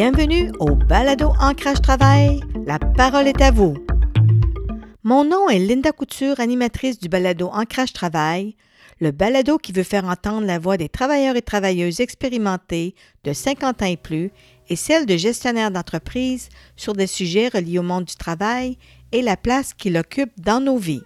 Bienvenue au Balado Ancrage Travail. La parole est à vous. Mon nom est Linda Couture, animatrice du Balado Ancrage Travail, le balado qui veut faire entendre la voix des travailleurs et travailleuses expérimentés de 50 ans et plus et celle de gestionnaires d'entreprises sur des sujets reliés au monde du travail et la place qu'il occupe dans nos vies.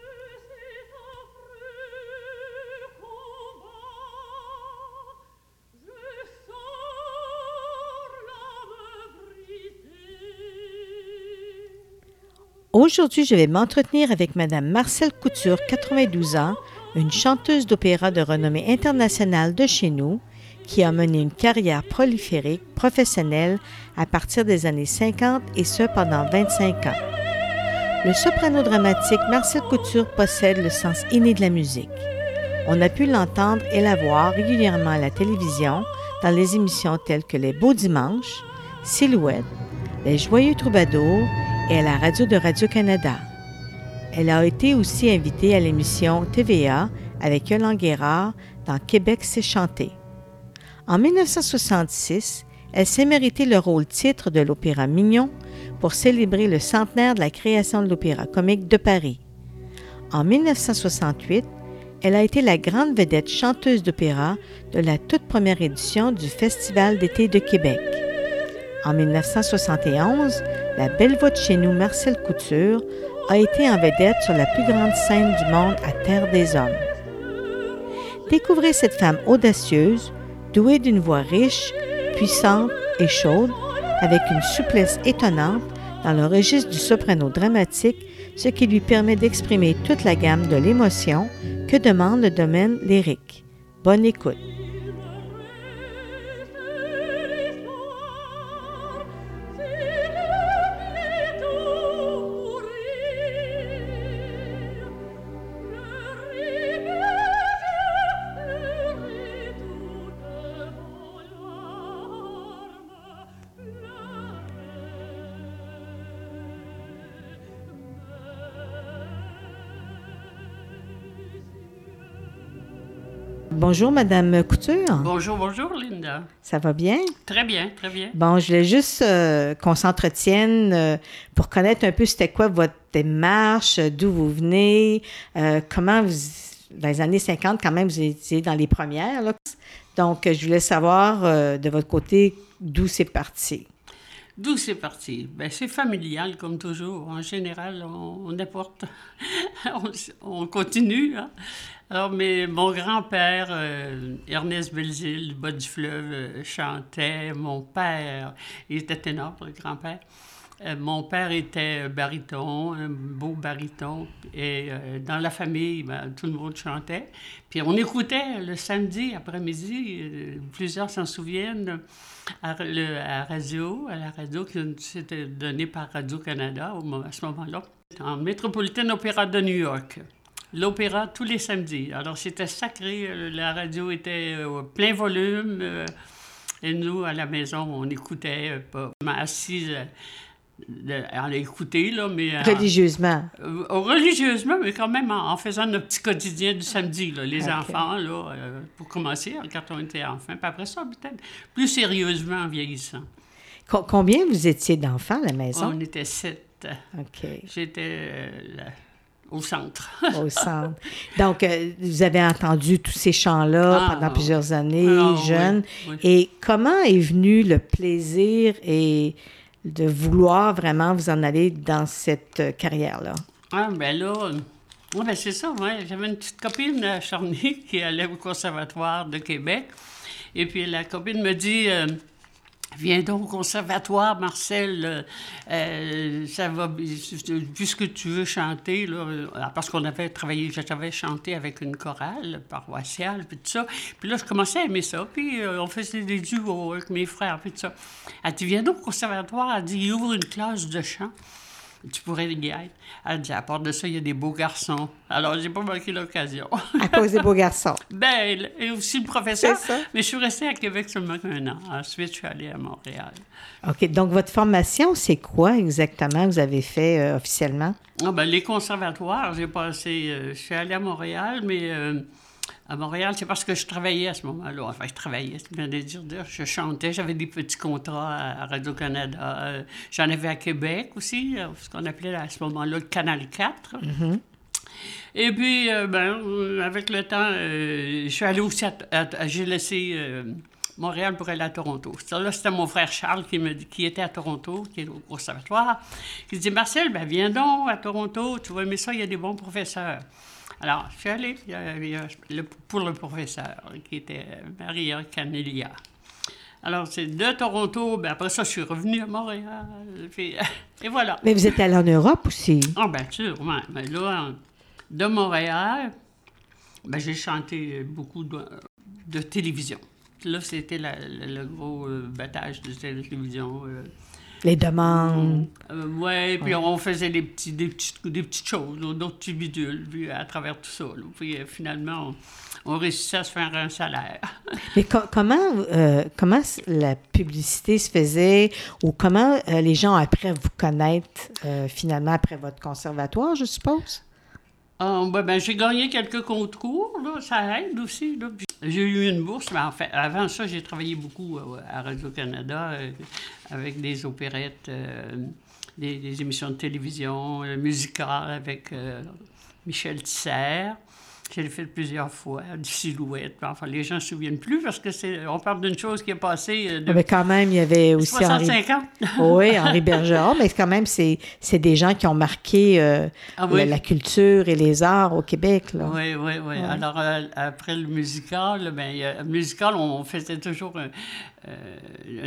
Aujourd'hui, je vais m'entretenir avec Madame Marcel Couture, 92 ans, une chanteuse d'opéra de renommée internationale de chez nous, qui a mené une carrière proliférique professionnelle à partir des années 50 et ce pendant 25 ans. Le soprano dramatique Marcel Couture possède le sens inné de la musique. On a pu l'entendre et la voir régulièrement à la télévision dans les émissions telles que Les Beaux Dimanches, Silhouette, Les Joyeux Troubadours à la radio de Radio-Canada. Elle a été aussi invitée à l'émission TVA avec Yolande Guérard dans Québec c'est chanté. En 1966, elle s'est mérité le rôle titre de l'Opéra Mignon pour célébrer le centenaire de la création de l'Opéra comique de Paris. En 1968, elle a été la grande vedette chanteuse d'opéra de la toute première édition du Festival d'été de Québec. En 1971, la belle voix de chez nous, Marcel Couture, a été en vedette sur la plus grande scène du monde à Terre des Hommes. Découvrez cette femme audacieuse, douée d'une voix riche, puissante et chaude, avec une souplesse étonnante dans le registre du soprano dramatique, ce qui lui permet d'exprimer toute la gamme de l'émotion que demande le domaine lyrique. Bonne écoute. Bonjour, Madame Couture. Bonjour, bonjour, Linda. Ça va bien? Très bien, très bien. Bon, je voulais juste euh, qu'on s'entretienne euh, pour connaître un peu c'était quoi votre démarche, euh, d'où vous venez, comment vous, dans les années 50, quand même, vous étiez dans les premières. Là. Donc, je voulais savoir de votre côté d'où c'est parti. D'où c'est parti? Ben, c'est familial, comme toujours. En général, on, apporte, on, on, continue. Hein? Alors, mais mon grand-père, euh, Ernest Belzile, du bas du fleuve, euh, chantait. Mon père, il était ténor, grand-père. Euh, mon père était baryton, un beau baryton. Et dans la famille, ben, tout le monde chantait. Puis on écoutait le samedi après-midi, plusieurs s'en souviennent, à, la radio, à la radio qui s'était donnée par Radio-Canada à ce moment-là, en Metropolitan Opera de New York l'opéra tous les samedis. Alors, c'était sacré. Euh, la radio était au euh, plein volume. Euh, et nous, à la maison, on écoutait, pas assis on écouté, là, mais... religieusement. religieusement, mais quand même en, faisant notre petit quotidien du samedi, là, les enfants, là, pour commencer, quand on était enfant. Puis après ça, peut-être plus sérieusement en vieillissant. combien vous étiez d'enfants à la maison? On était sept. OK. J'étais... Au centre. Au centre. Donc, euh, vous avez entendu tous ces chants-là ah, pendant plusieurs années, jeune. Et comment est venu le plaisir et de vouloir vraiment vous en aller dans cette euh, carrière-là? Ah, ben là, ben c'est ça. J'avais une petite copine à Charny qui allait au Conservatoire de Québec. Et puis la copine me dit... Euh, Viens donc au conservatoire, Marcel. Euh, euh, ça va, puisque tu veux chanter, là, euh, parce qu'on avait travaillé, j'avais chanté avec une chorale paroissiale, puis tout ça. Puis là, je commençais à aimer ça. Puis on faisait des duos avec mes frères, puis tout ça. Elle dit, viens donc au conservatoire. Elle dit, il ouvre une classe de chant tu pourrais y être. Elle dit, à part de ça, il y a des beaux garçons. Alors, j'ai pas manqué l'occasion. à cause des beaux garçons. ben, et aussi le professeur. Ça. Mais je suis restée à Québec seulement un an. Ensuite, je suis allée à Montréal. OK. Donc, votre formation, c'est quoi exactement vous avez fait euh, officiellement? Ah, ben, les conservatoires, j'ai passé... Euh, je suis allée à Montréal, mais... Euh, à Montréal, c'est parce que je travaillais à ce moment-là. Enfin, je travaillais, c'est bien de dire. Je chantais, j'avais des petits contrats à Radio-Canada. Euh, j'en avais à Québec aussi, euh, ce qu'on appelait à ce moment-là le Canal 4. Mm-hmm. Et puis, euh, ben, avec le temps, je suis allée aussi à, j'ai laissé Montréal pour aller à Toronto. Là, c'était mon frère Charles qui, me, qui était à Toronto, qui est au conservatoire. Il dit Marcel, ben, viens donc à Toronto, tu vas aimer ça, il y a des bons professeurs. Alors, je suis allée pour le professeur, qui était Maria Canelia. Alors, c'est de Toronto, ben après ça, je suis revenue à Montréal, et voilà. Mais vous êtes allée en Europe aussi? Ah, bien sûr, Mais là, de Montréal, ben, j'ai chanté beaucoup de, télévision. Là, c'était le gros euh, battage de télévision. Euh, les demandes. Euh, ouais, puis on faisait des, petits, des, petites, des petites choses, d'autres petits bidules, puis à travers tout ça. Puis euh, finalement, on, réussissait à se faire un salaire. Mais comment, euh, comment la publicité se faisait ou comment les gens après vous connaître finalement après votre conservatoire, je suppose? Ah, ben, j'ai gagné quelques concours, là, ça aide aussi. J'ai eu une bourse, mais en fait, avant ça, j'ai travaillé beaucoup euh, à Radio-Canada euh, avec des opérettes, euh, des, émissions de télévision musicales avec Michel Tisser. Je l'ai fait plusieurs fois, du silhouette. Enfin, les gens ne se souviennent plus parce que c'est, on parle d'une chose qui est passée. Euh, de... Mais quand même, il y avait aussi. 65 ans. oui, Henri Bergeron, mais quand même, c'est, c'est des gens qui ont marqué euh, ah la, culture et les arts au Québec. Là. Oui, oui, oui. Alors, euh, après le musical, ben, le musical, on faisait toujours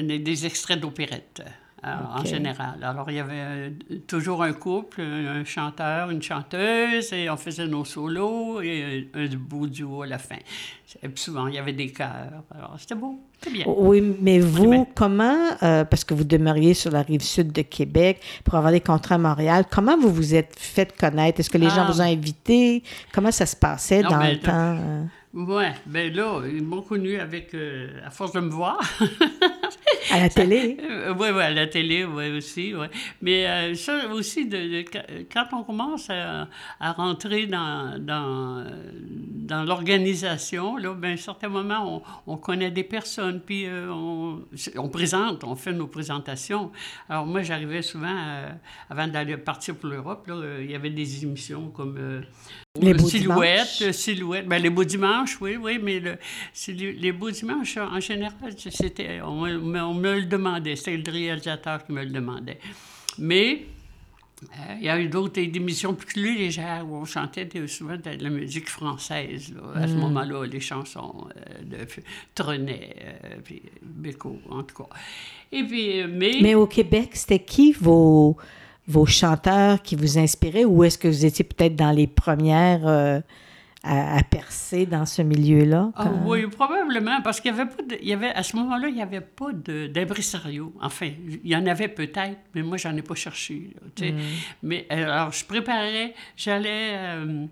des extraits d'opérette en général. Alors, il y avait euh, toujours un couple, un chanteur, une chanteuse, et on faisait nos solos et un, beau duo à la fin. Et puis souvent, il y avait des chœurs. Alors, c'était beau, c'était bien. Oui, mais vous, comment, euh, parce que vous demeuriez sur la rive sud de Québec pour avoir des contrats à Montréal, comment vous vous êtes fait connaître? Est-ce que les gens ah. vous ont invité? Comment ça se passait dans le temps? Euh? Oui, bien là, ils m'ont connu avec, à force de me voir. À la télé? Oui, euh, oui, à la télé, oui, aussi. Ouais. Mais euh, ça aussi, de, quand on commence à, rentrer dans, dans, dans l'organisation, là, ben, à un certain moment, on, on connaît des personnes, puis euh, on, on, présente, on fait nos présentations. Alors moi, j'arrivais souvent, avant d'aller partir pour l'Europe, il y avait des émissions comme... Les beaux silhouettes, dimanches. silhouette. Ben, les beaux dimanches, oui, oui, mais le, les, les beaux dimanches, en général, c'était, on, on, me le demandait. C'était le réalisateur qui me le demandait. Mais euh, il y a eu d'autres émissions plus légères où on chantait souvent de la musique française. À ce mm. moment-là, les chansons euh, de Trenet, euh, puis Béco, en tout cas. Et puis, mais... mais au Québec, c'était qui vos vos chanteurs qui vous inspiraient ou est-ce que vous étiez peut-être dans les premières euh, à, percer dans ce milieu-là? Ah, oui, probablement, parce qu'il y avait pas il y avait, à ce moment-là, il n'y avait pas d'impresario. Enfin, il y en avait peut-être, mais moi, j'en ai pas cherché. Mm. Mais alors, je préparais, j'allais... Euh,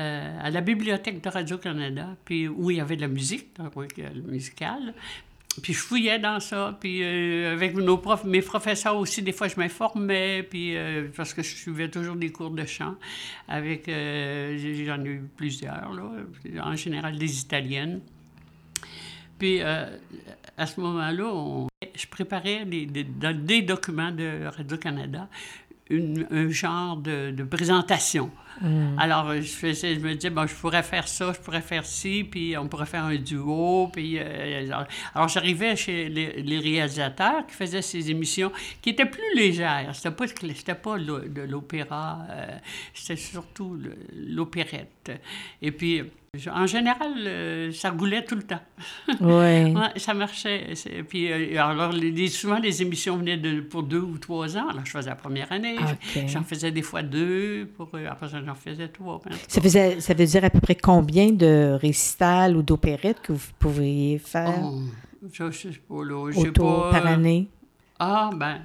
euh, à la bibliothèque de Radio-Canada, puis où il y avait de la musique, donc, musicale. Puis je fouillais dans ça. Puis euh, avec nos profs, mes professeurs aussi, des fois, je m'informais. Puis euh, parce que je suivais toujours des cours de chant. Avec, euh, j'en ai eu plusieurs, là, en général des italiennes. Puis à ce moment-là, je préparais des, des documents de Radio-Canada un genre de, présentation. Mm. Alors, je, faisais, je me disais, bon, je pourrais faire ça, je pourrais faire ci, puis on pourrait faire un duo. Puis, euh, alors, j'arrivais chez les, réalisateurs qui faisaient ces émissions qui étaient plus légères. C'était pas, c'était pas de l'opéra, euh, c'était surtout l'opérette. Et puis, en général, euh, ça roulait tout le temps. Oui. ça marchait. Puis, euh, alors, souvent, les émissions venaient de, pour deux ou trois ans. Alors, je faisais la première année. J'en faisais des fois deux. Pour, euh, après ça, j'en faisais trois. Ça, faisait, ça veut dire à peu près combien de récitals ou d'opérettes que vous pourriez faire? Oh, je sais pas, là. Autour, par année? Ah, ben,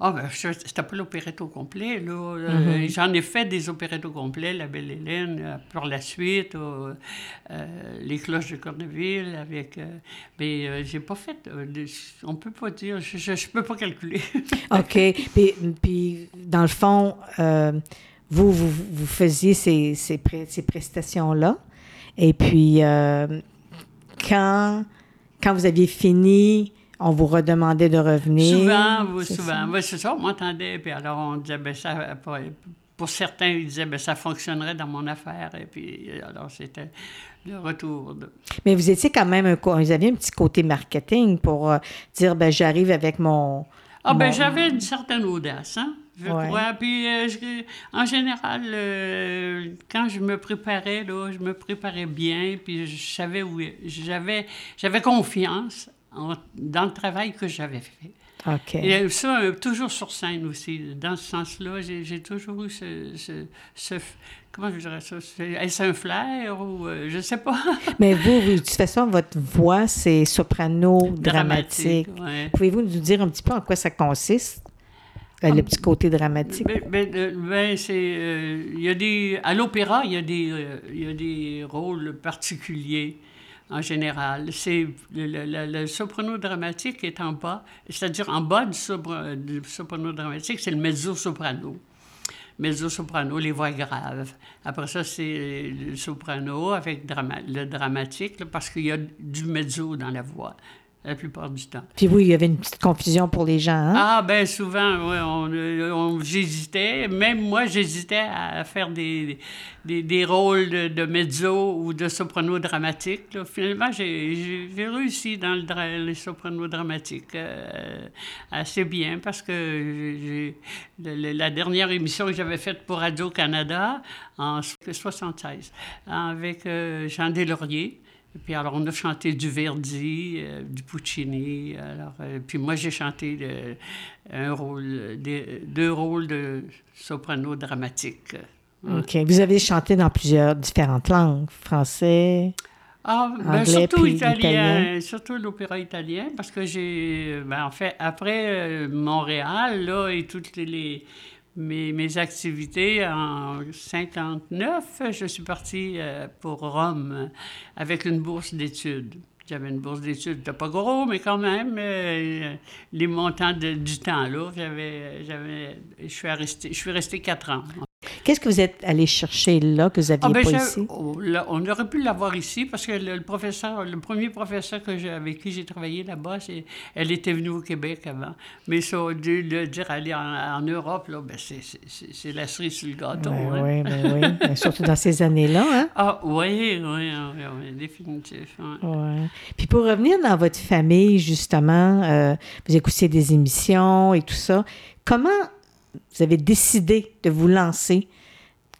ah, ben, c'était pas l'opérette au complet, là. Mm-hmm. J'en ai fait des opérettes au complet, La Belle Hélène, euh, pour la suite, euh, Les Cloches de Corneville, avec... Euh, mais j'ai pas fait... on peut pas dire... Je, je, peux pas calculer. OK. Puis, puis, dans le fond, vous, vous, vous faisiez ces, ces, ces prestations-là. Et puis, quand, quand vous aviez fini, on vous redemandait de revenir. Souvent, vous, souvent. Oui, c'est ça, on m'entendait. Puis alors, on disait, ben ça, pour, pour certains, ils disaient, ben ça fonctionnerait dans mon affaire. Et puis, alors, c'était le retour. De... Mais vous étiez quand même un, vous aviez un petit côté marketing pour euh, dire, ben j'arrive avec mon. Ah, ben j'avais une certaine audace, hein, je Ouais. crois. Puis, euh, je- en général, euh, quand je me préparais, là, je me préparais bien, puis je savais où... J'avais, j'avais confiance en- dans le travail que j'avais fait. OK. Et ça, euh, toujours sur scène aussi. Dans ce sens-là, j'ai toujours eu ce, ce, ce- Comment je dirais ça? Est-ce un flair ou... euh, je sais pas. Mais vous, vous, de toute façon, votre voix, c'est soprano dramatique. ouais. Pouvez-vous nous dire un petit peu en quoi ça consiste? euh, Le petit côté dramatique? Ben, ben, euh, ben, c'est... euh, y a des... À l'opéra, il y, a des, euh, il y a des rôles particuliers en général. C'est le, soprano dramatique est en bas, c'est-à-dire en bas du, sopra- du soprano dramatique, c'est le mezzo-soprano. Mezzo-soprano, les voix graves. Après ça, c'est le soprano avec le dramatique, parce qu'il y a du mezzo dans la voix, la plupart du temps. Puis oui, il y avait une petite confusion pour les gens. Hein? Ah, ben souvent, ouais, on, euh, on- j'hésitais. Même moi, j'hésitais à faire des, des, des rôles de, de mezzo ou de soprano dramatique. là. Finalement, j'ai, réussi dans le dra- les sopranos dramatiques euh, assez bien parce que le- le- la dernière émission que j'avais faite pour Radio-Canada en 76 avec euh, Jean Deslauriers. Et puis alors, on a chanté du Verdi, euh, du Puccini. Alors, euh, puis moi, j'ai chanté euh, un rôle, des- deux rôles de soprano dramatique. OK. Vous avez chanté dans plusieurs différentes langues, français. Ah, ben, Anglais surtout puis italien, italien. surtout l'opéra italien, parce que j'ai, ben, en fait, après euh, Montréal, là, et toutes les- mes, activités, en 59, je suis partie euh, pour Rome euh, avec une bourse d'études. J'avais une bourse d'études, c'était pas gros, mais quand même, euh, les montants du temps, là, j'avais, j'avais, je suis restée, je suis restée quatre ans. Qu'est-ce que vous êtes allé chercher là que vous n'aviez Ah, ben, pas ici? oh, on aurait pu l'avoir ici parce que le, professeur, le premier professeur que avec qui j'ai travaillé là-bas, elle était venue au Québec avant. Mais ça, de le dire aller en, en Europe, là, ben, c'est, la cerise sur le gâteau. Oui, hein. oui, ben oui. Ben, surtout dans ces années-là. Hein? Ah, oui, oui, oui, oui, définitif. ouais. Ouais. Puis pour revenir dans votre famille, justement, euh, vous écoutiez des émissions et tout ça. Comment vous avez décidé de vous lancer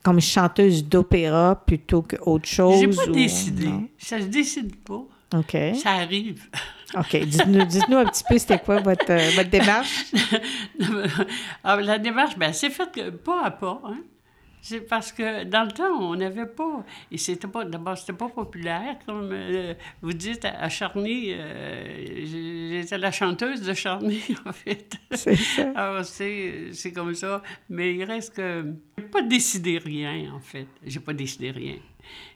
comme chanteuse d'opéra plutôt qu'autre chose? J'ai pas ou- décidé. non? Ça se décide pas. OK. Ça arrive. OK. Dites-nous dites-nous un petit peu, c'était quoi votre, euh, votre démarche? Ah, la démarche, ben, c'est fait que pas à pas. Hein. C'est parce que dans le temps, on n'avait pas. Et c'était pas. D'abord, c'était pas populaire. Comme euh, vous dites à, Charny, euh, j'étais la chanteuse de Charny, en fait. C'est ça. Alors, c'est c'est comme ça. Mais il reste que. J'ai pas décidé rien, en fait. J'ai pas décidé rien.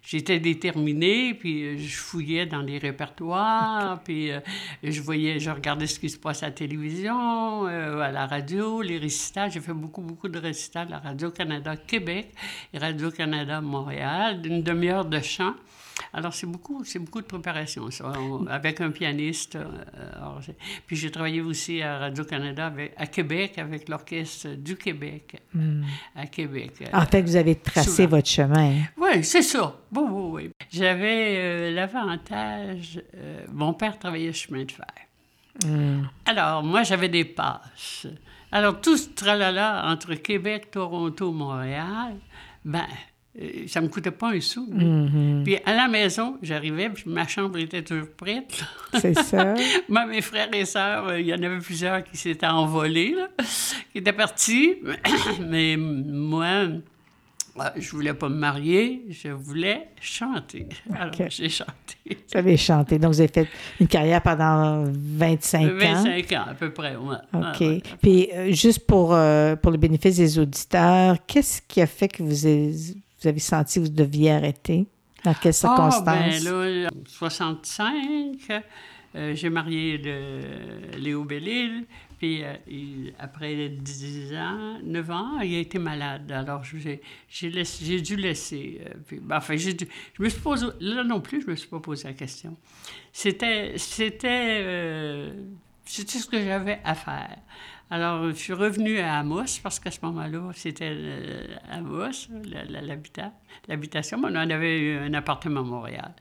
J'étais déterminée, puis euh, je fouillais dans les répertoires, puis euh, je voyais, je regardais ce qui se passe à la télévision, euh, à la radio, les récitals. J'ai fait beaucoup, beaucoup de récitals à Radio-Canada Québec et Radio-Canada Montréal, d'une demi-heure de chant. Alors, c'est beaucoup, c'est beaucoup de préparation, ça, on- avec un pianiste. euh, alors, puis j'ai travaillé aussi à Radio-Canada, à Québec, avec l'Orchestre du Québec, à Québec. En fait, vous avez tracé Souvent. votre chemin. oui, c'est ça. Oui, oui. J'avais euh, l'avantage. euh, mon père travaillait chemin de fer. Hmm. Alors, moi, j'avais des passes. Alors, tout ce tralala entre Québec, Toronto, Montréal, ben, euh, ça me coûtait pas un sou. Mhm. Puis à la maison, j'arrivais, puis ma chambre était toujours prête. C'est ça. Moi, mes frères et sœurs, euh, il y en avait plusieurs qui s'étaient envolés, là, qui étaient partis. Mais moi, je voulais pas me marier, je voulais chanter. Alors, j'ai chanté. Vous avez chanté. Donc, vous avez fait une carrière pendant 25 ans. 25 ans, à peu près, ouais. OK. Ouais. Puis, euh, juste pour, euh, pour le bénéfice des auditeurs, qu'est-ce qui a fait que vous avez, vous avez senti que vous deviez arrêter? Dans quelles Ah, circonstances? ben là, en 65, euh, j'ai marié le- Léo Bellil, Puis euh, après 10 ans, 9 ans, il a été malade. Alors j'ai, dû laisser. euh, ben, enfin, dû- je me suis posé, là non plus, je me suis pas posé la question. C'était, c'était, euh, ce que j'avais à faire. Alors, je suis revenue à Amos parce qu'à ce moment-là, c'était Amos, l'habitation. On avait eu un appartement à Montréal.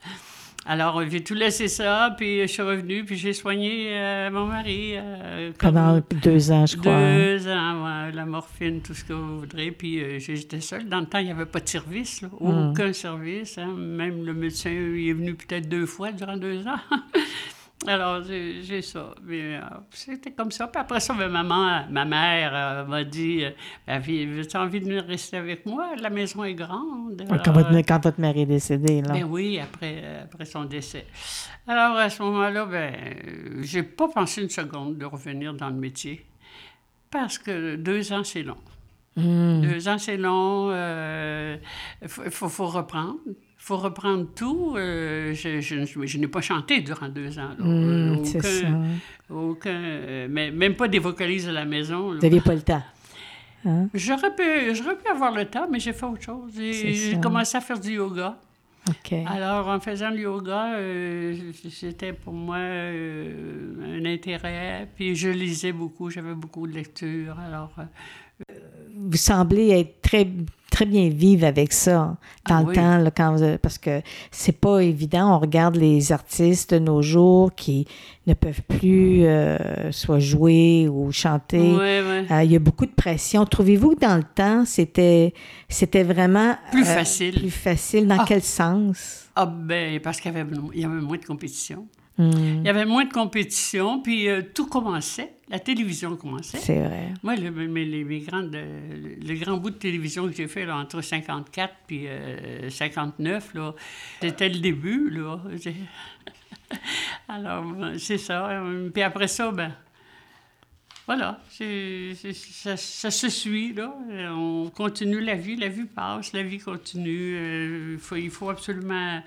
Alors, j'ai tout laissé ça, puis je suis revenue, puis j'ai soigné euh, mon mari. euh, Pendant deux ans, je crois. hein. deux ans, ouais, la morphine, tout ce que vous voudrez. Puis euh, j'étais seule. Dans le temps, il n'y avait pas de service, là. Hmm. aucun service. hein. Même le médecin il est venu peut-être deux fois durant deux ans. Alors, j'ai ça. Euh, C'était comme ça. Puis après ça, ben, maman, ma mère euh, m'a dit euh, As-tu envie de venir rester avec moi? La maison est grande. Quand votre, euh, quand votre mère est décédée, là. ben oui, après, euh, après son décès. Alors, à ce moment-là, ben, euh, j'ai pas pensé une seconde de revenir dans le métier. Parce que deux ans, c'est long. Hmm. Deux ans, c'est long. Il faut, faut, faut reprendre. Il faut reprendre tout. Euh, je je, je- je n'ai pas chanté durant deux ans. là. C'est aucun- ça. aucun, euh, mais, même pas des vocalises à la maison. là. Vous n'aviez pas le temps. Hein? J'aurais pu, j'aurais pu avoir le temps, mais j'ai fait autre chose. J'ai commencé à faire du yoga. Alors, en faisant le yoga, euh, c'était pour moi euh, un intérêt. Puis je lisais beaucoup, j'avais beaucoup de lectures. Alors, vous semblez être très, très bien vivre avec ça dans Ah le oui. temps, là, quand vous- parce que c'est pas évident. On regarde les artistes de nos jours qui ne peuvent plus euh, soit jouer ou chanter. Euh, il y a beaucoup de pression. Trouvez-vous que dans le temps, c'était, c'était vraiment Plus euh, facile. Plus facile? Dans Ah. quel sens? Ah ben, parce qu'il y avait, il y avait moins de compétition. Hmm, Il y avait moins de compétition, puis euh, tout commençait. La télévision commençait. c'est vrai. Moi, le, mes, les, mes grandes, le, le grand bout de télévision que j'ai fait là, entre 54 puis euh, 59, là, c'était le début. Là. Alors, c'est ça. Puis après ça, ben, voilà, c'est- c'est- ça, ça se suit, là. Euh, On continue la vie, la vie passe, la vie continue. Euh, faut, il faut absolument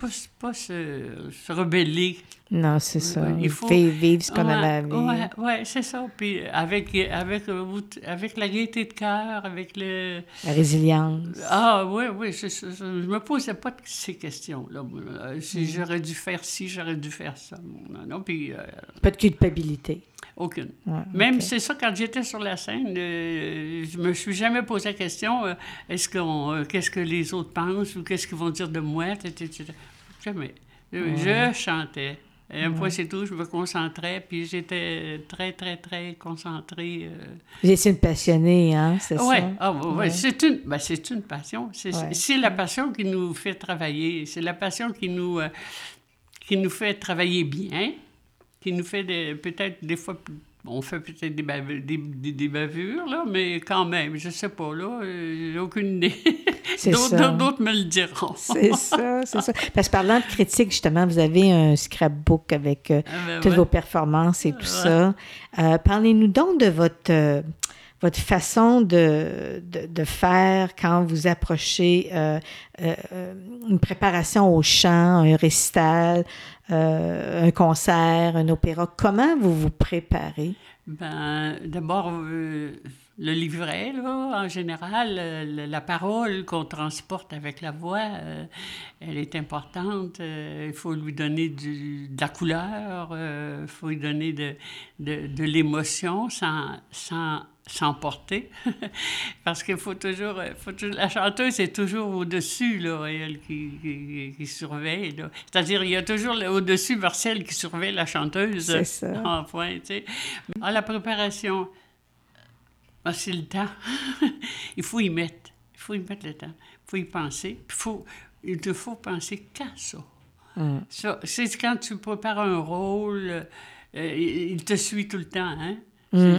pas, pas se, se rebeller Non, c'est ça. ouais, il faut- vivre ce qu'on ouais, avait à vivre. Ouais, ouais, c'est ça. Puis avec, avec, euh, avec la gaieté de cœur, avec le... La résilience. Ah oui, oui, c'est ça. Je me posais pas ces questions-là. Euh, Mm. Si j'aurais dû faire ci, j'aurais dû faire ça. Non, non, puis euh, Pas de culpabilité. aucune. Ouais, Même c'est ça, quand j'étais sur la scène, euh, je me suis jamais posé la question euh, est-ce qu'on, qu'est-ce que les autres pensent ou qu'est-ce qu'ils vont dire de moi, etc. Jamais. Je chantais. Et un point, c'est tout. Je me concentrais, puis j'étais très, très, très concentrée. euh. Vous étiez une passionnée, hein, c'est Ouais. ça? Ah, ouais, ouais. Ouais. C'est une, ben, c'est une passion. C'est Ouais. la passion qui nous fait travailler. C'est la passion qui nous, euh, qui nous fait travailler bien, qui nous fait peut-être des fois. On fait peut-être des, des, des- des bavures, là, mais quand même, je sais pas, là, euh, j'ai aucune idée. C'est D'autres ça. d'autres- d'autres me le diront. C'est ça, c'est ça. Parce que parlant de critique, justement, vous avez un scrapbook avec euh, Ah, ben toutes ouais. vos performances et tout Ouais. ça. Euh, Parlez-nous donc de votre, euh, votre façon de, de, faire quand vous approchez euh, euh, euh, une préparation au chant, un récital, un concert, un opéra. Comment vous vous préparez? Ben, d'abord, le livret, en général, la, parole qu'on transporte avec la voix, elle est importante. Il faut lui donner du, de la couleur, il faut lui donner de, de, de l'émotion sans, sans s'emporter. Parce qu'il faut toujours, euh, faut toujours- La chanteuse est toujours au-dessus, là, elle qui, qui, qui surveille. C'est-à-dire, il y a toujours au-dessus Marcel qui surveille la chanteuse. C'est ça. En point, tu sais. Ah, la préparation, ah, c'est le temps. il faut y mettre. Il faut y mettre le temps. Il faut y penser. Faut, il te faut penser qu'à ça. Mm. Ça, c'est quand tu prépares un rôle, euh, il il te suit tout le temps, hein? Mm.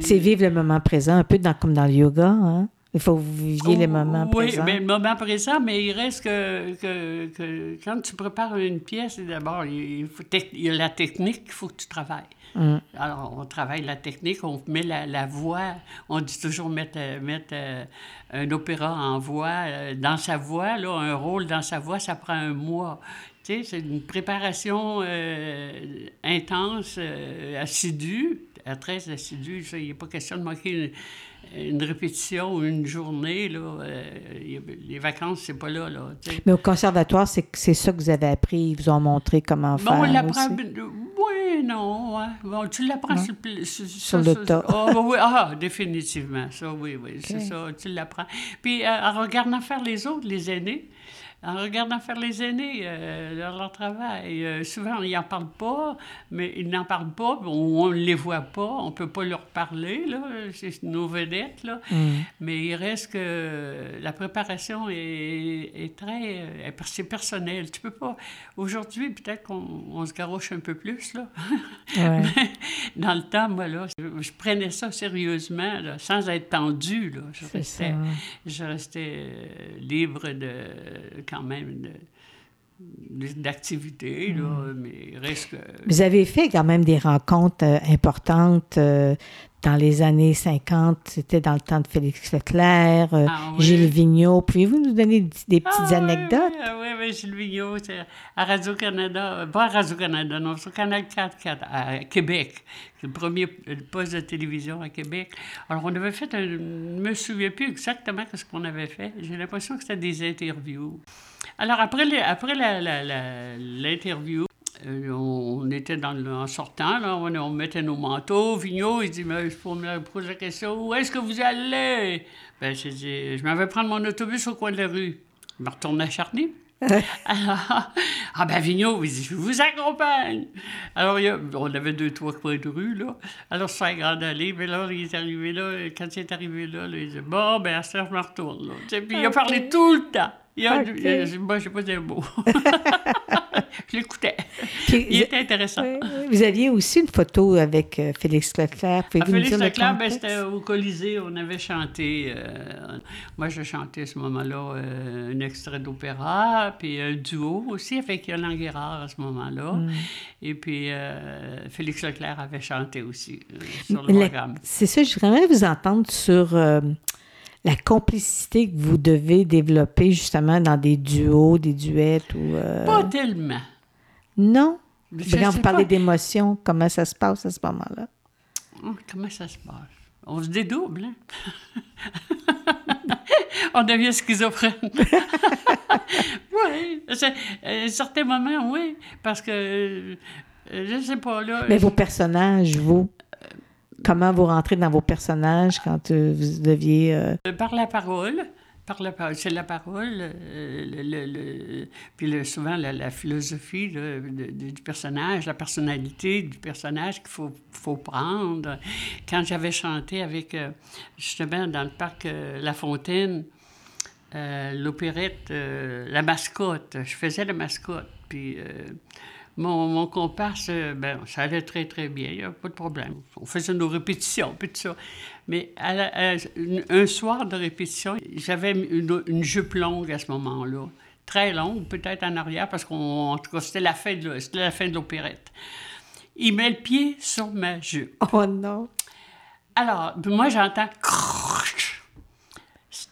C'est- vivre le moment présent, un peu dans, comme dans le yoga. Hein? Il faut que vous viviez le moment oui, présent. mais le moment présent, mais il reste que, que, que quand tu prépares une pièce, d'abord, il, il y a la technique qu'il faut que tu travailles. Mm. Alors, on travaille la technique, on met la, la voix. On dit toujours mettre, mettre euh, un opéra en voix. euh, dans sa voix, là, un rôle dans sa voix, ça prend un mois. Tu sais, c'est une préparation euh, intense, euh, assidue. très assidue. Il n'est pas question de manquer une, répétition ou une journée. Là. Euh, les vacances, c'est pas là. là Mais au conservatoire, c'est ça que vous avez appris. Ils vous ont montré comment faire. Bon, on l'apprend. Oui, non. Bon, tu l'apprends sur, sur, sur, le tas. Oh, oui, ah, définitivement. Ça, oui, oui. C'est ça. Tu l'apprends. Puis, en regardant faire les autres, les aînés, en regardant faire les aînés, euh, leur, travail. Euh, souvent, ils n'en parlent pas, mais ils n'en parlent pas, on ne les voit pas, on ne peut pas leur parler, là, c'est nos vedettes, là. Mm. Mais il reste que la préparation est, est très... Euh, c'est personnel. Tu peux pas... Aujourd'hui, peut-être qu'on se garoche un peu plus, là. mais dans le temps, moi, là, je, prenais ça sérieusement, sans être tendu, là. Je restais, je restais libre de quand même d'activité, mm. mais reste que... Vous avez fait quand même des rencontres euh, importantes euh, dans les années 50. C'était dans le temps de Félix Leclerc, euh, ah Gilles Vigneault. Pouvez-vous nous donner des, petites ah anecdotes? Oui, oui, Gilles Vigneault, à Radio-Canada, pas à Radio-Canada, non, sur Canal 4, 4 à Québec. Le premier poste de télévision à Québec. Alors, on avait fait, un, je ne me souviens plus exactement ce qu'on avait fait. J'ai l'impression que c'était des interviews. Alors, après, après l'interview, euh, on, était dans le, en sortant, là, on, mettait nos manteaux. Vigneault, il dit, mais je me poser la question, où est-ce que vous allez? Ben, j'ai dit, je m'en vais prendre mon autobus au coin de la rue. Je me retourne à Charny. Alors, ah ben Vigneault, il dit, je vous accompagne. Alors, on avait deux, trois coins de rue, là. Alors, c'est un grand allée, mais là, il est arrivé là, quand il est arrivé là, il dit, bon, ben, à ce je me retourne, là. Puis, il a parlé tout le temps. Il a, moi, je sais pas dire mot. je l'écoutais. Il était intéressant. Vous aviez aussi une photo avec euh, Félix Leclerc. Ah, Félix Leclerc, ben, c'était au Colisée. On avait chanté. Euh, moi, je chantais à ce moment-là euh, un extrait d'opéra, puis un duo aussi avec Yolande Guérard à ce moment-là. Mm. Et puis, Félix Leclerc avait chanté aussi sur le programme. C'est ça, je voudrais vous entendre sur la complicité que vous devez développer justement dans des duos, des duettes ou... Euh, pas tellement. Non? quand vous parlez d'émotion, comment ça se passe à ce moment-là? Oh, comment ça se passe? On se dédouble, hein? On devient schizophrène. oui, à euh, certains moments, oui, parce que, euh, je ne sais pas, là... Mais vos personnages, vous comment vous rentrez dans vos personnages quand euh, vous deviez... Euh, par la parole. Par la parole. C'est la parole, euh, le, puis souvent la, philosophie du personnage, la personnalité du personnage qu'il faut, faut prendre. Quand j'avais chanté avec, justement, dans le parc La Fontaine, l'opérette La Mascotte, je faisais la mascotte, puis mon, mon comparse, euh, ben, ça allait très, très bien, il n'y a pas de problème. On faisait nos répétitions, puis tout ça. Mais un soir de répétition, j'avais une, jupe longue à ce moment-là. Très longue, peut-être en arrière, parce qu'en tout cas, c'était la fin de, la fin de l'opérette. Il met le pied sur ma jupe. Oh non! Alors, moi, j'entends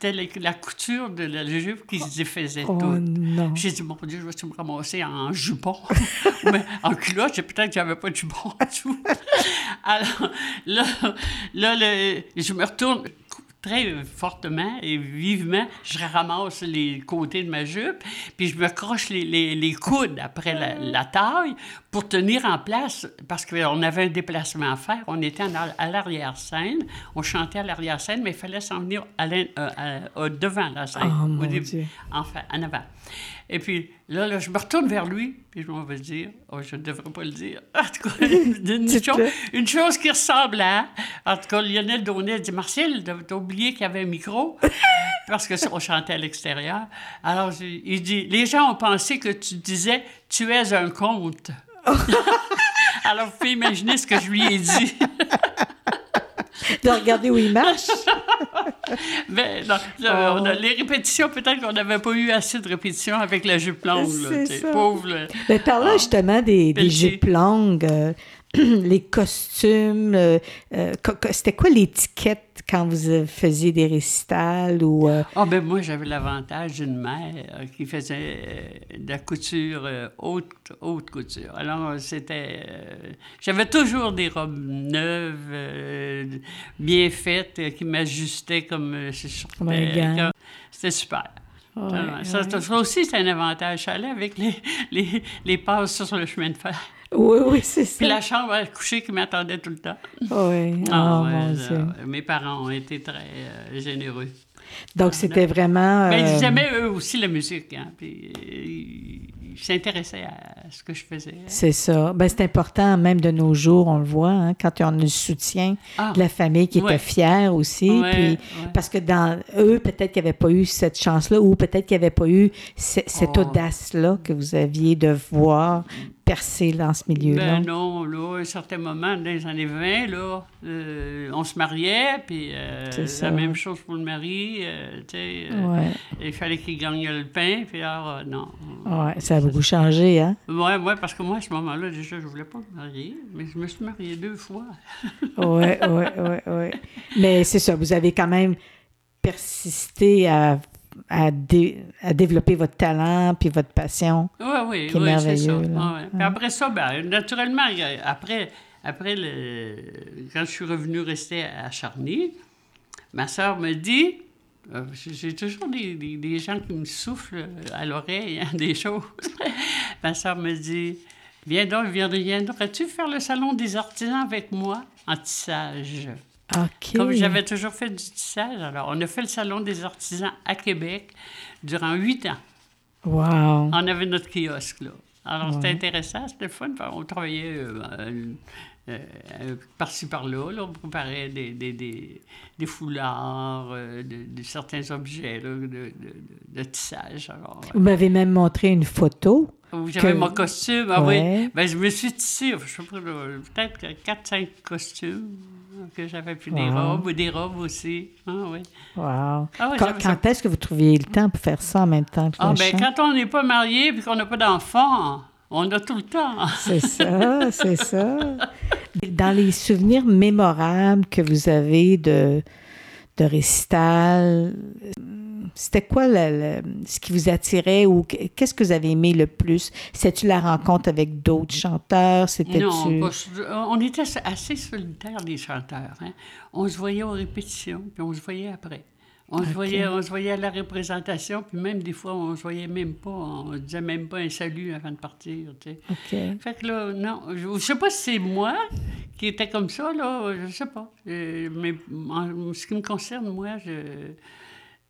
c'était la, couture de la jupe qui se défaisait oh, tout. J'ai dit, mon Dieu, je vais me ramasser en jupon. Mais en culotte, peut-être que j'avais pas de jupon en. Alors, là, là je me retourne très fortement et vivement, je ramasse les côtés de ma jupe, puis je me croche les, les, coudes après la, taille pour tenir en place, parce qu'on avait un déplacement à faire. On était à l'arrière-scène, on chantait à l'arrière-scène, mais il fallait s'en venir à euh, devant la scène, oh, au début, enfin, en avant. Et puis là, là, je me retourne vers lui, puis je m'en vais dire, oh, je ne devrais pas le dire. En tout cas, une, chose, qui ressemble à. En tout cas, Lionel Donnet dit Marcel, t'as oublié qu'il y avait un micro, parce que on chantait à l'extérieur. Alors, il dit Les gens ont pensé que tu disais Tu es un conte. Alors, vous pouvez imaginer ce que je lui ai dit. de regarder où il marche. Mais non, on a, oh. les répétitions, peut-être qu'on n'avait pas eu assez de répétitions avec la jupe longue. Pauvre. Mais par là, justement, des, des jupes longues, euh, les costumes, euh, euh, c'était quoi l'étiquette quand vous euh, faisiez des récitals ou... euh, Ah ben moi, j'avais l'avantage d'une mère qui faisait de la couture haute, haute couture. Alors, c'était... j'avais toujours des robes neuves, bien faites, qui m'ajustaient comme. Comme C'était super. ouais, Vraiment. ça, ouais. ça aussi, c'est un avantage. Ça allait avec les, les, les passes sur le chemin de fer. Oui, oui, c'est ça. Puis la chambre à coucher qui m'attendait tout le temps. Oui, Ah, oh, ouais, mon Dieu. mes parents ont été très euh, généreux. Donc, c'était vraiment... Ben, euh, ils aimaient eux aussi la musique. Hein, puis, euh, ils s'intéressaient à ce que je faisais. C'est ça. Ben, c'est important, même de nos jours, on le voit, hein, quand on a le soutien Ah, de la famille qui Ouais. était fière aussi. Ouais, puis, ouais. Parce que dans eux, peut-être qu'ils n'avaient pas eu cette chance-là ou peut-être qu'ils n'avaient pas eu ce- cette Oh. audace-là que vous aviez de voir percer dans ce milieu-là? Ben non, là, à un certain moment, dans les années 20, là, euh, on se mariait, puis euh, la même chose pour le mari, euh, tu sais, euh, Ouais. il fallait qu'il gagne le pain, puis alors, non. Ouais, ça a beaucoup changé, hein? Ouais, ouais, parce que moi, à ce moment-là, déjà, je voulais pas me marier, mais je me suis mariée deux fois. Oui, oui, oui, oui. Mais c'est ça, vous avez quand même persisté à, à, dé- à développer votre talent puis votre passion. Oui, oui, Qui est oui, c'est ça. merveilleux, là. Ouais. Puis après ça, ben, naturellement, après, après le, quand je suis revenue rester à Charny, ma soeur me dit, euh, j'ai toujours des, des- des gens qui me soufflent à l'oreille hein, des choses. ma soeur me dit, viens donc, viens- viendrais-tu faire le salon des artisans avec moi en tissage? Comme j'avais toujours fait du tissage, alors on a fait le salon des artisans à Québec durant huit ans. Wow. On avait notre kiosque, là. Alors, c'était intéressant, c'était fun. On travaillait euh, euh, euh, par-ci, par-là, là. On préparait des, des, des, des foulards, de, de certains objets là, de, de, de- tissage. Alors, Vous m'avez même montré une photo. j'avais que- mon costume. Ah Ouais. oui. Ben, je me suis tissé, je sais pas, peut-être 4-5 costumes que j'avais, des Wow. robes, des robes aussi. Ah oui. Wow. Ah quand est-ce que vous trouviez le temps pour faire ça en même temps que Ah, ben, quand on n'est pas marié puis qu'on n'a pas d'enfant, on a tout le temps. C'est ça, c'est ça. Dans les souvenirs mémorables que vous avez de, de récital, c'était quoi le- le- ce qui vous attirait ou qu'est-ce que vous avez aimé le plus? C'était-tu la rencontre avec d'autres chanteurs? C'était-tu... Non, pas on était assez solitaires, les chanteurs. hein. On se voyait aux répétitions, puis on se voyait après. On, se voyait, on se voyait à la représentation, puis même des fois, on se voyait même pas, on disait même pas un salut avant de partir. tu sais. Fait que là, non, je, je sais pas si c'est moi qui était comme ça, là, je sais pas. Euh, mais en ce qui me concerne, moi, je.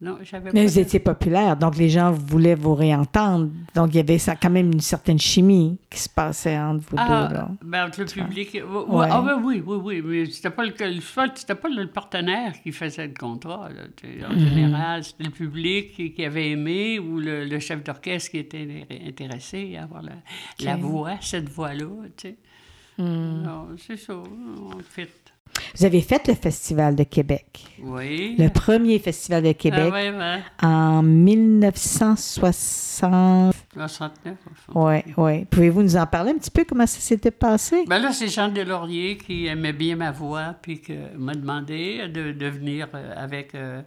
Non, j'avais Mais pas vous étiez populaire, donc les gens voulaient vous réentendre. Donc il y avait ça, quand même une certaine chimie qui se passait entre vous Ah, deux. Là. ben, entre le public. Ouais. Ah, ben oui, oui, oui. Mais c'était pas le, c'était pas le partenaire qui faisait le contrat. là. En Mhm. général, c'était le public qui, qui avait aimé ou le, le chef d'orchestre qui était intéressé à avoir la, la voix, cette voix-là. Tu sais. Hmm. Alors, c'est ça. On fait. Vous avez fait le Festival de Québec, Oui. le premier Festival de Québec Ah, en 1960. 69, au fond. Oui, oui. Pouvez-vous nous en parler un petit peu comment ça s'était passé? Ben là, c'est Jean Delaurier qui aimait bien ma voix, puis qui m'a demandé de, de venir euh, avec euh,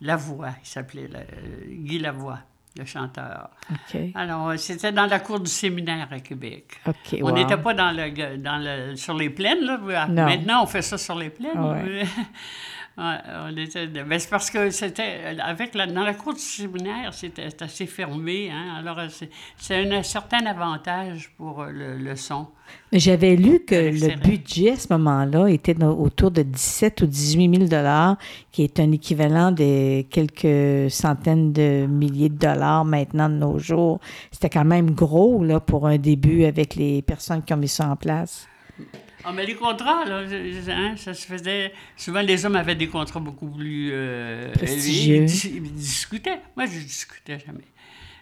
La Voix, il s'appelait la- euh, Guy Lavoie, le chanteur. Alors, euh, c'était dans la cour du séminaire à Québec. On wow. n'était pas dans le, dans le, sur les plaines, là. Maintenant, on fait ça sur les plaines. Ah ouais. mais- Ouais, on était... ben, c'est parce que c'était... Avec la, dans la cour du séminaire, c'était assez fermé. Hein? Alors, c'est, un, certain avantage pour euh, le, le son. Mais J'avais lu que le budget à ce moment-là était autour de 17 ou 18 000 qui est un équivalent de quelques centaines de milliers de dollars maintenant de nos jours. C'était quand même gros là, pour un début avec les personnes qui ont mis ça en place. Ah, mais les contrats, là, hein, ça se faisait. Souvent, les hommes avaient des contrats beaucoup plus. euh, Prestigieux. Ils, dis- ils discutaient. Moi, je discutais jamais.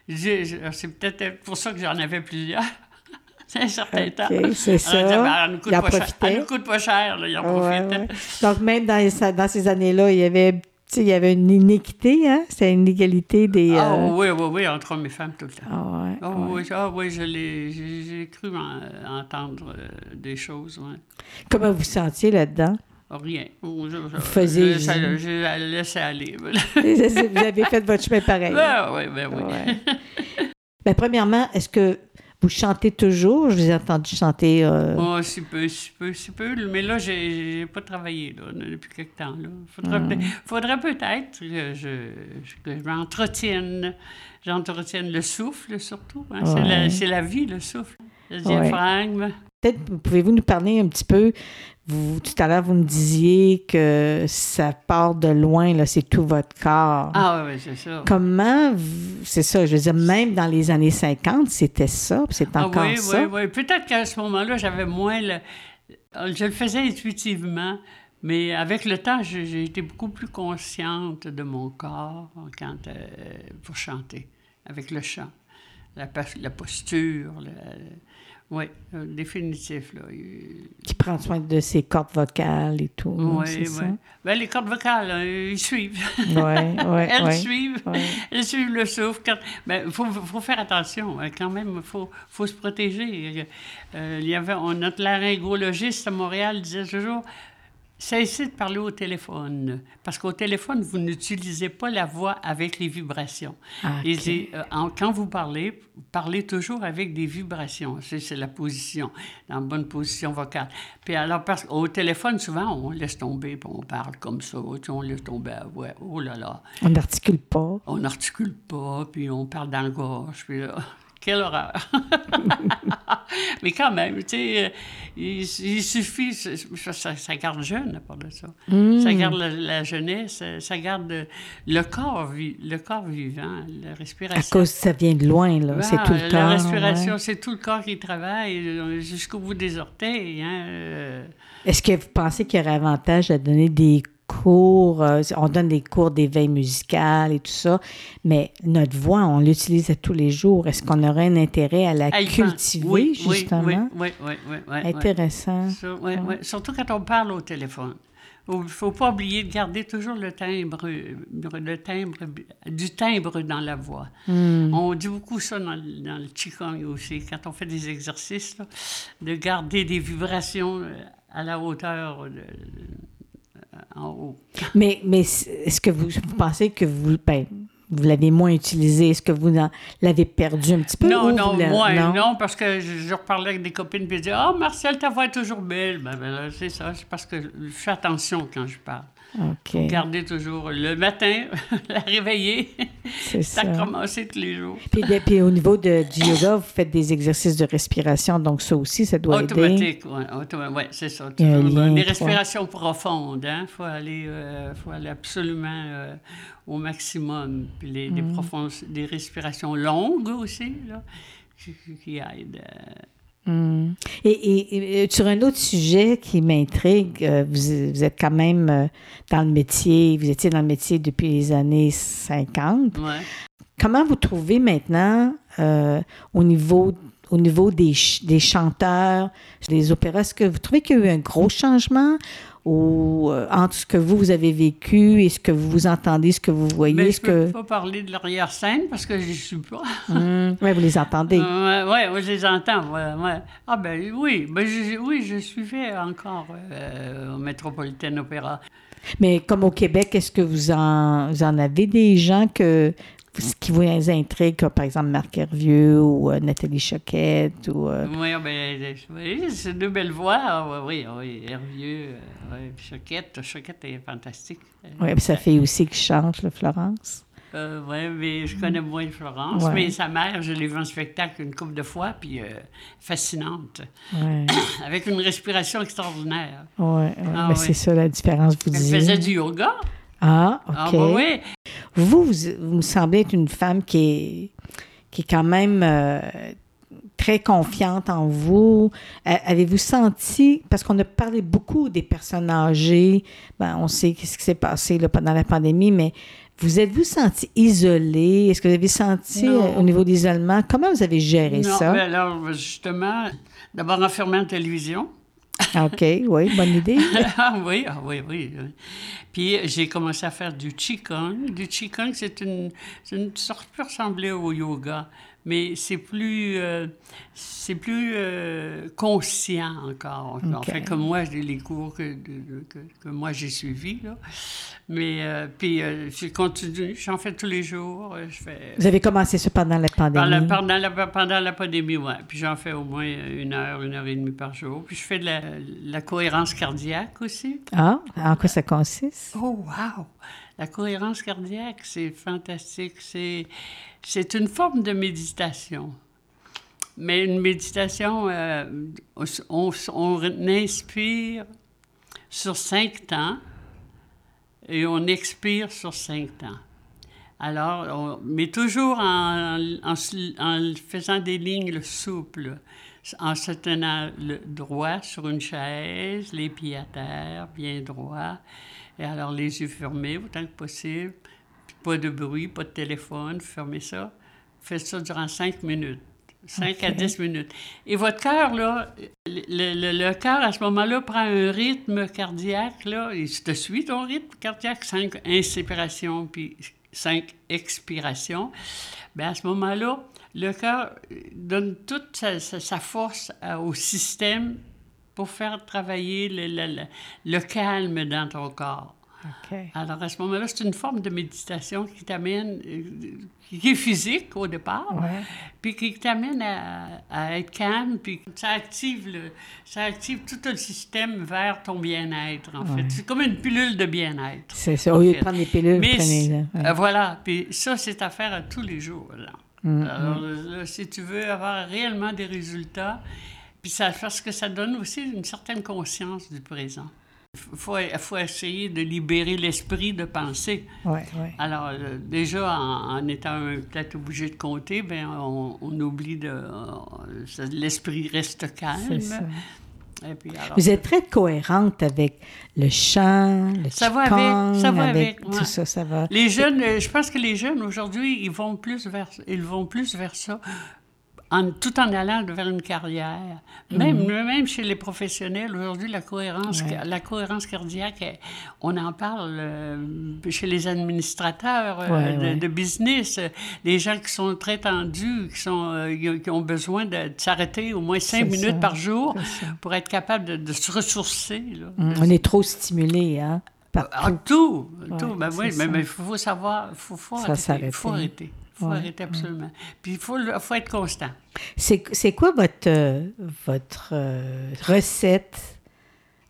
Je- C'est peut-être pour ça que j'en avais plusieurs. C'est un certain temps. OK, c'est ça. Alors, ben, elle nous coûte Il en pas cher. Elle nous coûte pas cher, là, il en Ouais, profite. ouais. Donc, même dans, les- dans ces années-là, il y avait il y avait une inéquité, hein? C'était une égalité des... Ah euh, oui, oui, oui, entre hommes et femmes tout le temps. ah ouais, Ah ouais. oui, ah oui, je l'ai, j'ai, j'ai cru en- entendre euh, des choses, ouais. Comment vous sentiez là-dedans? Rien. Je, je, Vous faisiez- Je, je laissais aller. vous avez fait votre chemin pareil. Ben oui, ben oui. Ouais. Ben, premièrement, est-ce que vous chantez toujours? Je vous ai entendu chanter... euh, Oh, si peu, si peu, si peu. Mais là, j'ai, pas travaillé là, depuis quelque temps. Là. Faudrait, Hmm. peut- faudrait peut-être que je, je- que je m'entretienne. J'entretienne le souffle, surtout. hein. C'est, Ouais. la, c'est la vie, le souffle. Le Ouais. diaphragme. Peut-être pouvez-vous nous parler un petit peu, vous, tout à l'heure, vous me disiez que ça part de loin, là, c'est tout votre corps. Ah oui, c'est ça. Comment, vous- c'est ça, je veux dire, même dans les années 50, c'était ça, c'est Ah encore oui, ça? oui, oui. Peut-être qu'à ce moment-là, j'avais moins le... Je le faisais intuitivement, mais avec le temps, j'ai été beaucoup plus consciente de mon corps quand, euh, pour chanter, avec le chant. La, la posture, oui, définitif. Là. Il- Qui prend soin de ses cordes vocales et tout. Oui, c'est oui. ça? Ben, les cordes vocales, euh, ils suivent. Oui, oui, Elles suivent. Ouais. Elles suivent le souffle. Il ben, faut, faut faire attention. hein, Quand même, il faut, faut se protéger. Euh, il y avait, on, notre laryngologiste à Montréal disait toujours cessez de parler au téléphone. Parce qu'au téléphone, vous n'utilisez pas la voix avec les vibrations. Ah, dit, euh, en- quand vous parlez, parlez toujours avec des vibrations. C'est, la position, dans la bonne position vocale. Puis alors, parce qu'au téléphone, souvent, on laisse tomber, puis on parle comme ça. Tu on laisse tomber à ouais, oh là là On n'articule pas. on n'articule pas, puis on parle dans le gorge, puis là, quelle horreur! Mais quand même, tu sais, euh, il, il suffit, ça, garde jeune à part de ça. Hmm. Ça garde la, la jeunesse, ça garde le corps, vi- le corps vivant, la À respiration. cause que ça vient de loin, là. c'est tout le La corps. respiration, ouais. c'est tout le corps qui travaille euh, jusqu'au bout des orteils. Hein, euh. Est-ce que vous pensez qu'il y aurait avantage à donner des cours, euh, on donne des cours d'éveil musical et tout ça, mais notre voix, on l'utilise à tous les jours. Est-ce qu'on aurait un intérêt à la cultiver, oui, justement? Oui, oui, oui, oui, oui, oui. Intéressant. Ouais. Surtout quand on parle au téléphone. Il ne faut pas oublier de garder toujours le timbre, euh, le timbre, du timbre dans la voix. Hmm. On dit beaucoup ça dans, le- dans le Qigong aussi, quand on fait des exercices, là, de garder des vibrations euh, à la hauteur de- en haut. Mais, mais est-ce que vous, vous pensez que vous, ben, vous l'avez moins utilisé? Est-ce que vous l'avez perdu un petit peu? Non, non, non? parce que je, je reparlais avec des copines elles disaient Ah, Marcel, ta voix est toujours belle. Ben, ben c'est ça, c'est parce que je fais attention quand je parle. OK, Gardez toujours le matin, la réveiller, c'est ça ça. tous les jours. Puis, de- puis au niveau de, du yoga, vous faites des exercices de respiration, donc ça aussi, ça doit aider. Automatique, oui, ouais, c'est ça. Toujours, lien des respirations profondes, il hein? faut, aller, euh, faut aller absolument euh, au maximum. Puis les, Mm. des, profondes, des respirations longues aussi, là, qui, qui aident. euh. Hmm. Et, et- et sur un autre sujet qui m'intrigue, euh, vous, vous êtes quand même euh, dans le métier, vous étiez dans le métier depuis les années 50. ouais. Comment vous trouvez maintenant euh, au niveau au niveau des, ch- des chanteurs, des opéras, est-ce que vous trouvez qu'il y a eu un gros changement? Ou, euh, entre ce que vous, vous avez vécu et ce que vous entendez, ce que vous voyez? Mais je ne peux que... pas parler de l'arrière-scène parce que je ne suis pas. Hmm, ouais, vous les entendez. Oui, ouais, je les entends. ouais, ouais. Ah ben oui, ben, je, oui, je suivais encore euh, au Metropolitan Opera. Mais comme au Québec, est-ce que vous en, vous en avez des gens que, qui vous intriguent, comme par exemple Marc Hervieux ou euh, Nathalie Choquette? Ou, euh, Oui, ah ben, oui, c'est deux belles voix. Ah, oui, oui, oui, Hervieux, euh, oui, Choquette. Choquette est fantastique. ouais, puis sa fille aussi qui chante, là, Florence. Euh, oui, mais je connais moins Florence. Ouais. Mais sa mère, je l'ai vue en spectacle une couple de fois, puis euh, fascinante. Oui, Avec une respiration extraordinaire. ouais, Ah mais oui. c'est ça la différence, vous Elle disiez? faisait du yoga. Ah, OK. Ah, bah oui. Vous, vous, vous me semblez être une femme qui est, qui est quand même euh, très confiante en vous. Euh, Avez-vous senti, parce qu'on a parlé beaucoup des personnes âgées, ben, on sait ce qui s'est passé là, pendant la pandémie, mais vous êtes-vous senti isolée? Est-ce que vous avez senti euh, au niveau de l'isolement? Comment vous avez géré Non, ça? ben alors, justement, d'abord enfermé en télévision. OK, oui, bonne idée. ah oui, ah oui, oui. Puis j'ai commencé à faire du Qigong. Du Qigong, c'est une, une sorte peut ressembler au yoga, mais c'est plus, euh, c'est plus euh, conscient encore. Enfin, comme moi, les cours que, que, moi j'ai suivis. Là. Mais euh, puis j'ai continué, j'en fais tous les jours. Je fais, Vous avez commencé ça pendant la pandémie? Pendant la, pendant la pandémie, oui. Puis j'en fais au moins une heure, une heure et demie par jour. Puis je fais de la, la cohérence cardiaque aussi. Ah, en quoi ça consiste? Oh, wow! La cohérence cardiaque, c'est fantastique. C'est, c'est une forme de méditation. Mais une méditation, euh, on, inspire sur cinq temps et on expire sur cinq temps. Alors, mais toujours en, faisant des lignes souples, en se tenant droit sur une chaise, les pieds à terre, bien droit. Et alors, les yeux fermés autant que possible. Pas de bruit, pas de téléphone, fermez ça. Faites ça durant cinq minutes. 5 à 10 minutes. Et votre cœur, là, le, le, cœur, à ce moment-là, prend un rythme cardiaque, là, il te suit ton rythme cardiaque, 5 inspirations, puis 5 expirations. Bien, à ce moment-là, le cœur donne toute sa, sa force au système pour faire travailler le, le, le, calme dans ton corps. Alors, à ce moment-là, c'est une forme de méditation qui t'amène, euh, qui est physique au départ, puis qui t'amène à, être calme, puis ça active, le, ça active tout le système vers ton bien-être, en fait. C'est comme une pilule de bien-être. C'est ça. Au lieu de prendre des pilules, Mais, prenez euh, Voilà. Puis ça, c'est à faire à tous les jours. Là. Mm, Alors, si tu veux avoir réellement des résultats, puis ça, parce que ça donne aussi une certaine conscience du présent. Il faut, faut, essayer de libérer l'esprit de penser. Ouais, ouais. Alors, euh, déjà, en, étant peut-être obligé de compter, ben, on, oublie de. Euh, l'esprit reste calme. Ça. Et puis, alors, Vous êtes très cohérente avec le chant, le ça va avec, ça va avec, tout ça, ça va. Les jeunes, euh, je pense que les jeunes aujourd'hui, ils vont plus vers, ils vont plus vers ça tout en allant vers une carrière. Même, mhm. même chez les professionnels, aujourd'hui, la cohérence, la cohérence cardiaque, on en parle euh, chez les administrateurs euh, de, business, les gens qui sont très tendus, qui, sont, euh, qui ont besoin de, s'arrêter au moins cinq minutes par jour pour être capable de, se ressourcer. Mhm. On est trop stimulé, hein? Ah, tout, tout. Ben oui, mais il faut savoir, il faut, faut, arrêter. faut arrêter. Il faut arrêter absolument. Puis il faut, faut être constant. C'est quoi votre, euh, votre euh, recette?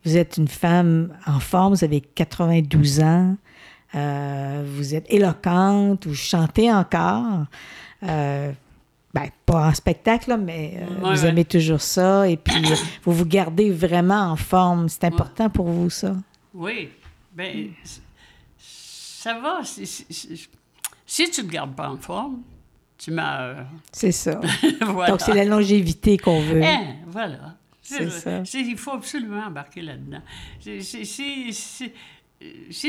Vous êtes une femme en forme, vous avez 92 ans, euh, vous êtes éloquente, vous chantez encore. ben, pas en spectacle, mais vous aimez toujours ça. Et puis, vous vous gardez vraiment en forme. C'est important pour vous, ça? Oui. Ben, ça va. Si tu ne te gardes pas en forme, tu meurs. C'est ça. Donc, c'est la longévité qu'on veut. Hein, voilà. C'est ça. Il faut absolument embarquer là-dedans. Si,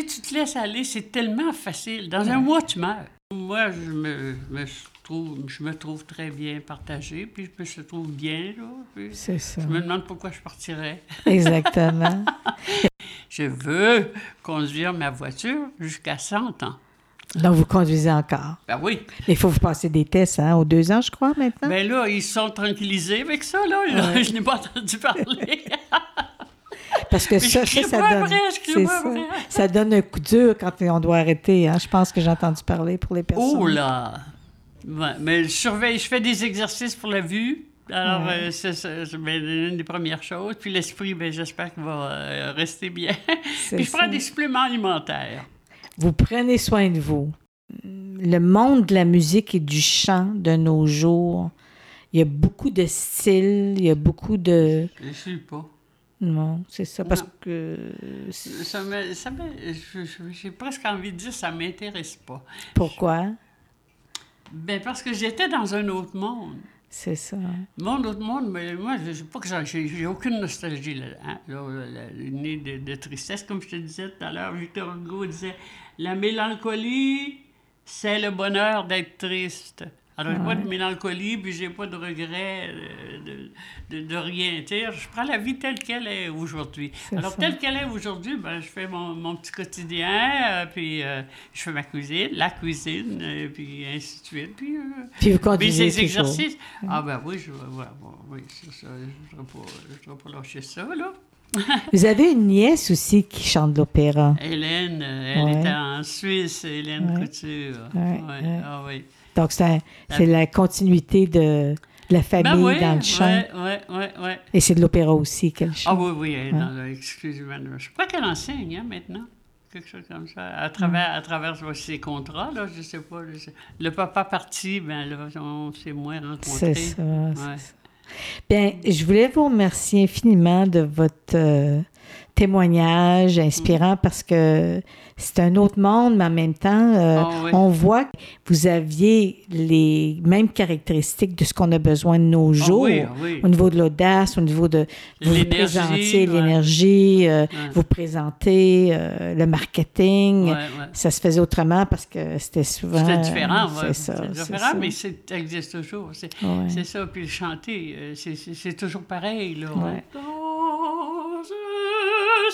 tu te laisses aller, c'est tellement facile. Dans un mois, tu meurs. Moi, je me, trouve, je me trouve très bien partagée, puis je me trouve bien. C'est ça. Je me demande pourquoi je partirais. Exactement. je veux conduire ma voiture jusqu'à 100 ans. Donc, vous conduisez encore? Ben oui. Il faut vous passer des tests, hein, aux deux ans, je crois, maintenant? Ben là, ils sont tranquillisés avec ça, là. Je n'ai pas entendu parler. Parce que ça, ça, ça donne, ça, ça, donne un coup dur quand on doit arrêter. Hein. Je pense que j'ai entendu parler pour les personnes. Oh là! mais je surveille, je fais des exercices pour la vue. Alors, euh, c'est ben, une des premières choses. Puis l'esprit, ben, j'espère qu'il va euh, rester bien. Puis je prends des suppléments alimentaires. Vous prenez soin de vous. Le monde de la musique et du chant de nos jours, il y a beaucoup de styles, il y a beaucoup de... Je ne suis pas. Non, c'est ça, parce que... Ça j'ai presque envie de dire ça ne m'intéresse pas. Pourquoi? Ben parce que j'étais dans un autre monde. C'est ça. Mon autre monde, mais moi, je sais pas que j'ai aucune nostalgie là, hein, de, de, tristesse, comme je te disais tout à l'heure. Victor Hugo disait La mélancolie, c'est le bonheur d'être triste. Alors, j'ai pas de mélancolie, puis j'ai pas de regret de, de, de, rien. je prends la vie telle qu'elle est aujourd'hui. Alors, telle qu'elle est aujourd'hui, ben, je fais mon, mon petit quotidien, puis je fais ma cuisine, la cuisine, puis ainsi de suite. Puis, puis vous continuez ces exercices. Ah ben oui, je, ouais, oui. Je ne pas lâcher ça, là. Vous avez une nièce aussi qui chante de l'opéra. Hélène, elle était en Suisse, Hélène Couture. Ah, oui. Donc, c'est la continuité de la famille ben dans le chant. Oui, oui, oui. Et c'est de l'opéra aussi qu'elle chante. Ah oui, oui, exclusivement. Je crois qu'elle enseigne hein, maintenant. Quelque chose comme ça. À travers, à travers ses contrats, là, je ne sais pas. Le papa parti, ben là, on s'est moins rencontrés. C'est ça, ça. Bien, je voulais vous remercier infiniment de votre euh, témoignage inspirant parce que c'est un autre monde, mais en même temps, euh, ah on voit que vous aviez les mêmes caractéristiques de ce qu'on a besoin de nos ah jours, ah au niveau de l'audace, au niveau de vous présenter l'énergie, euh, vous présenter le marketing. Ça se faisait autrement parce que c'était souvent. C'était différent, C'est ça. différent, mais ça existe toujours. C'est ça. Puis le chanter, c'est toujours pareil. Là.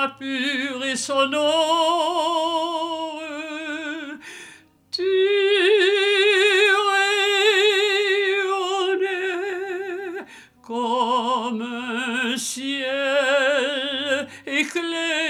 voix pure et sonore. Tu rayonnais comme un ciel éclairé.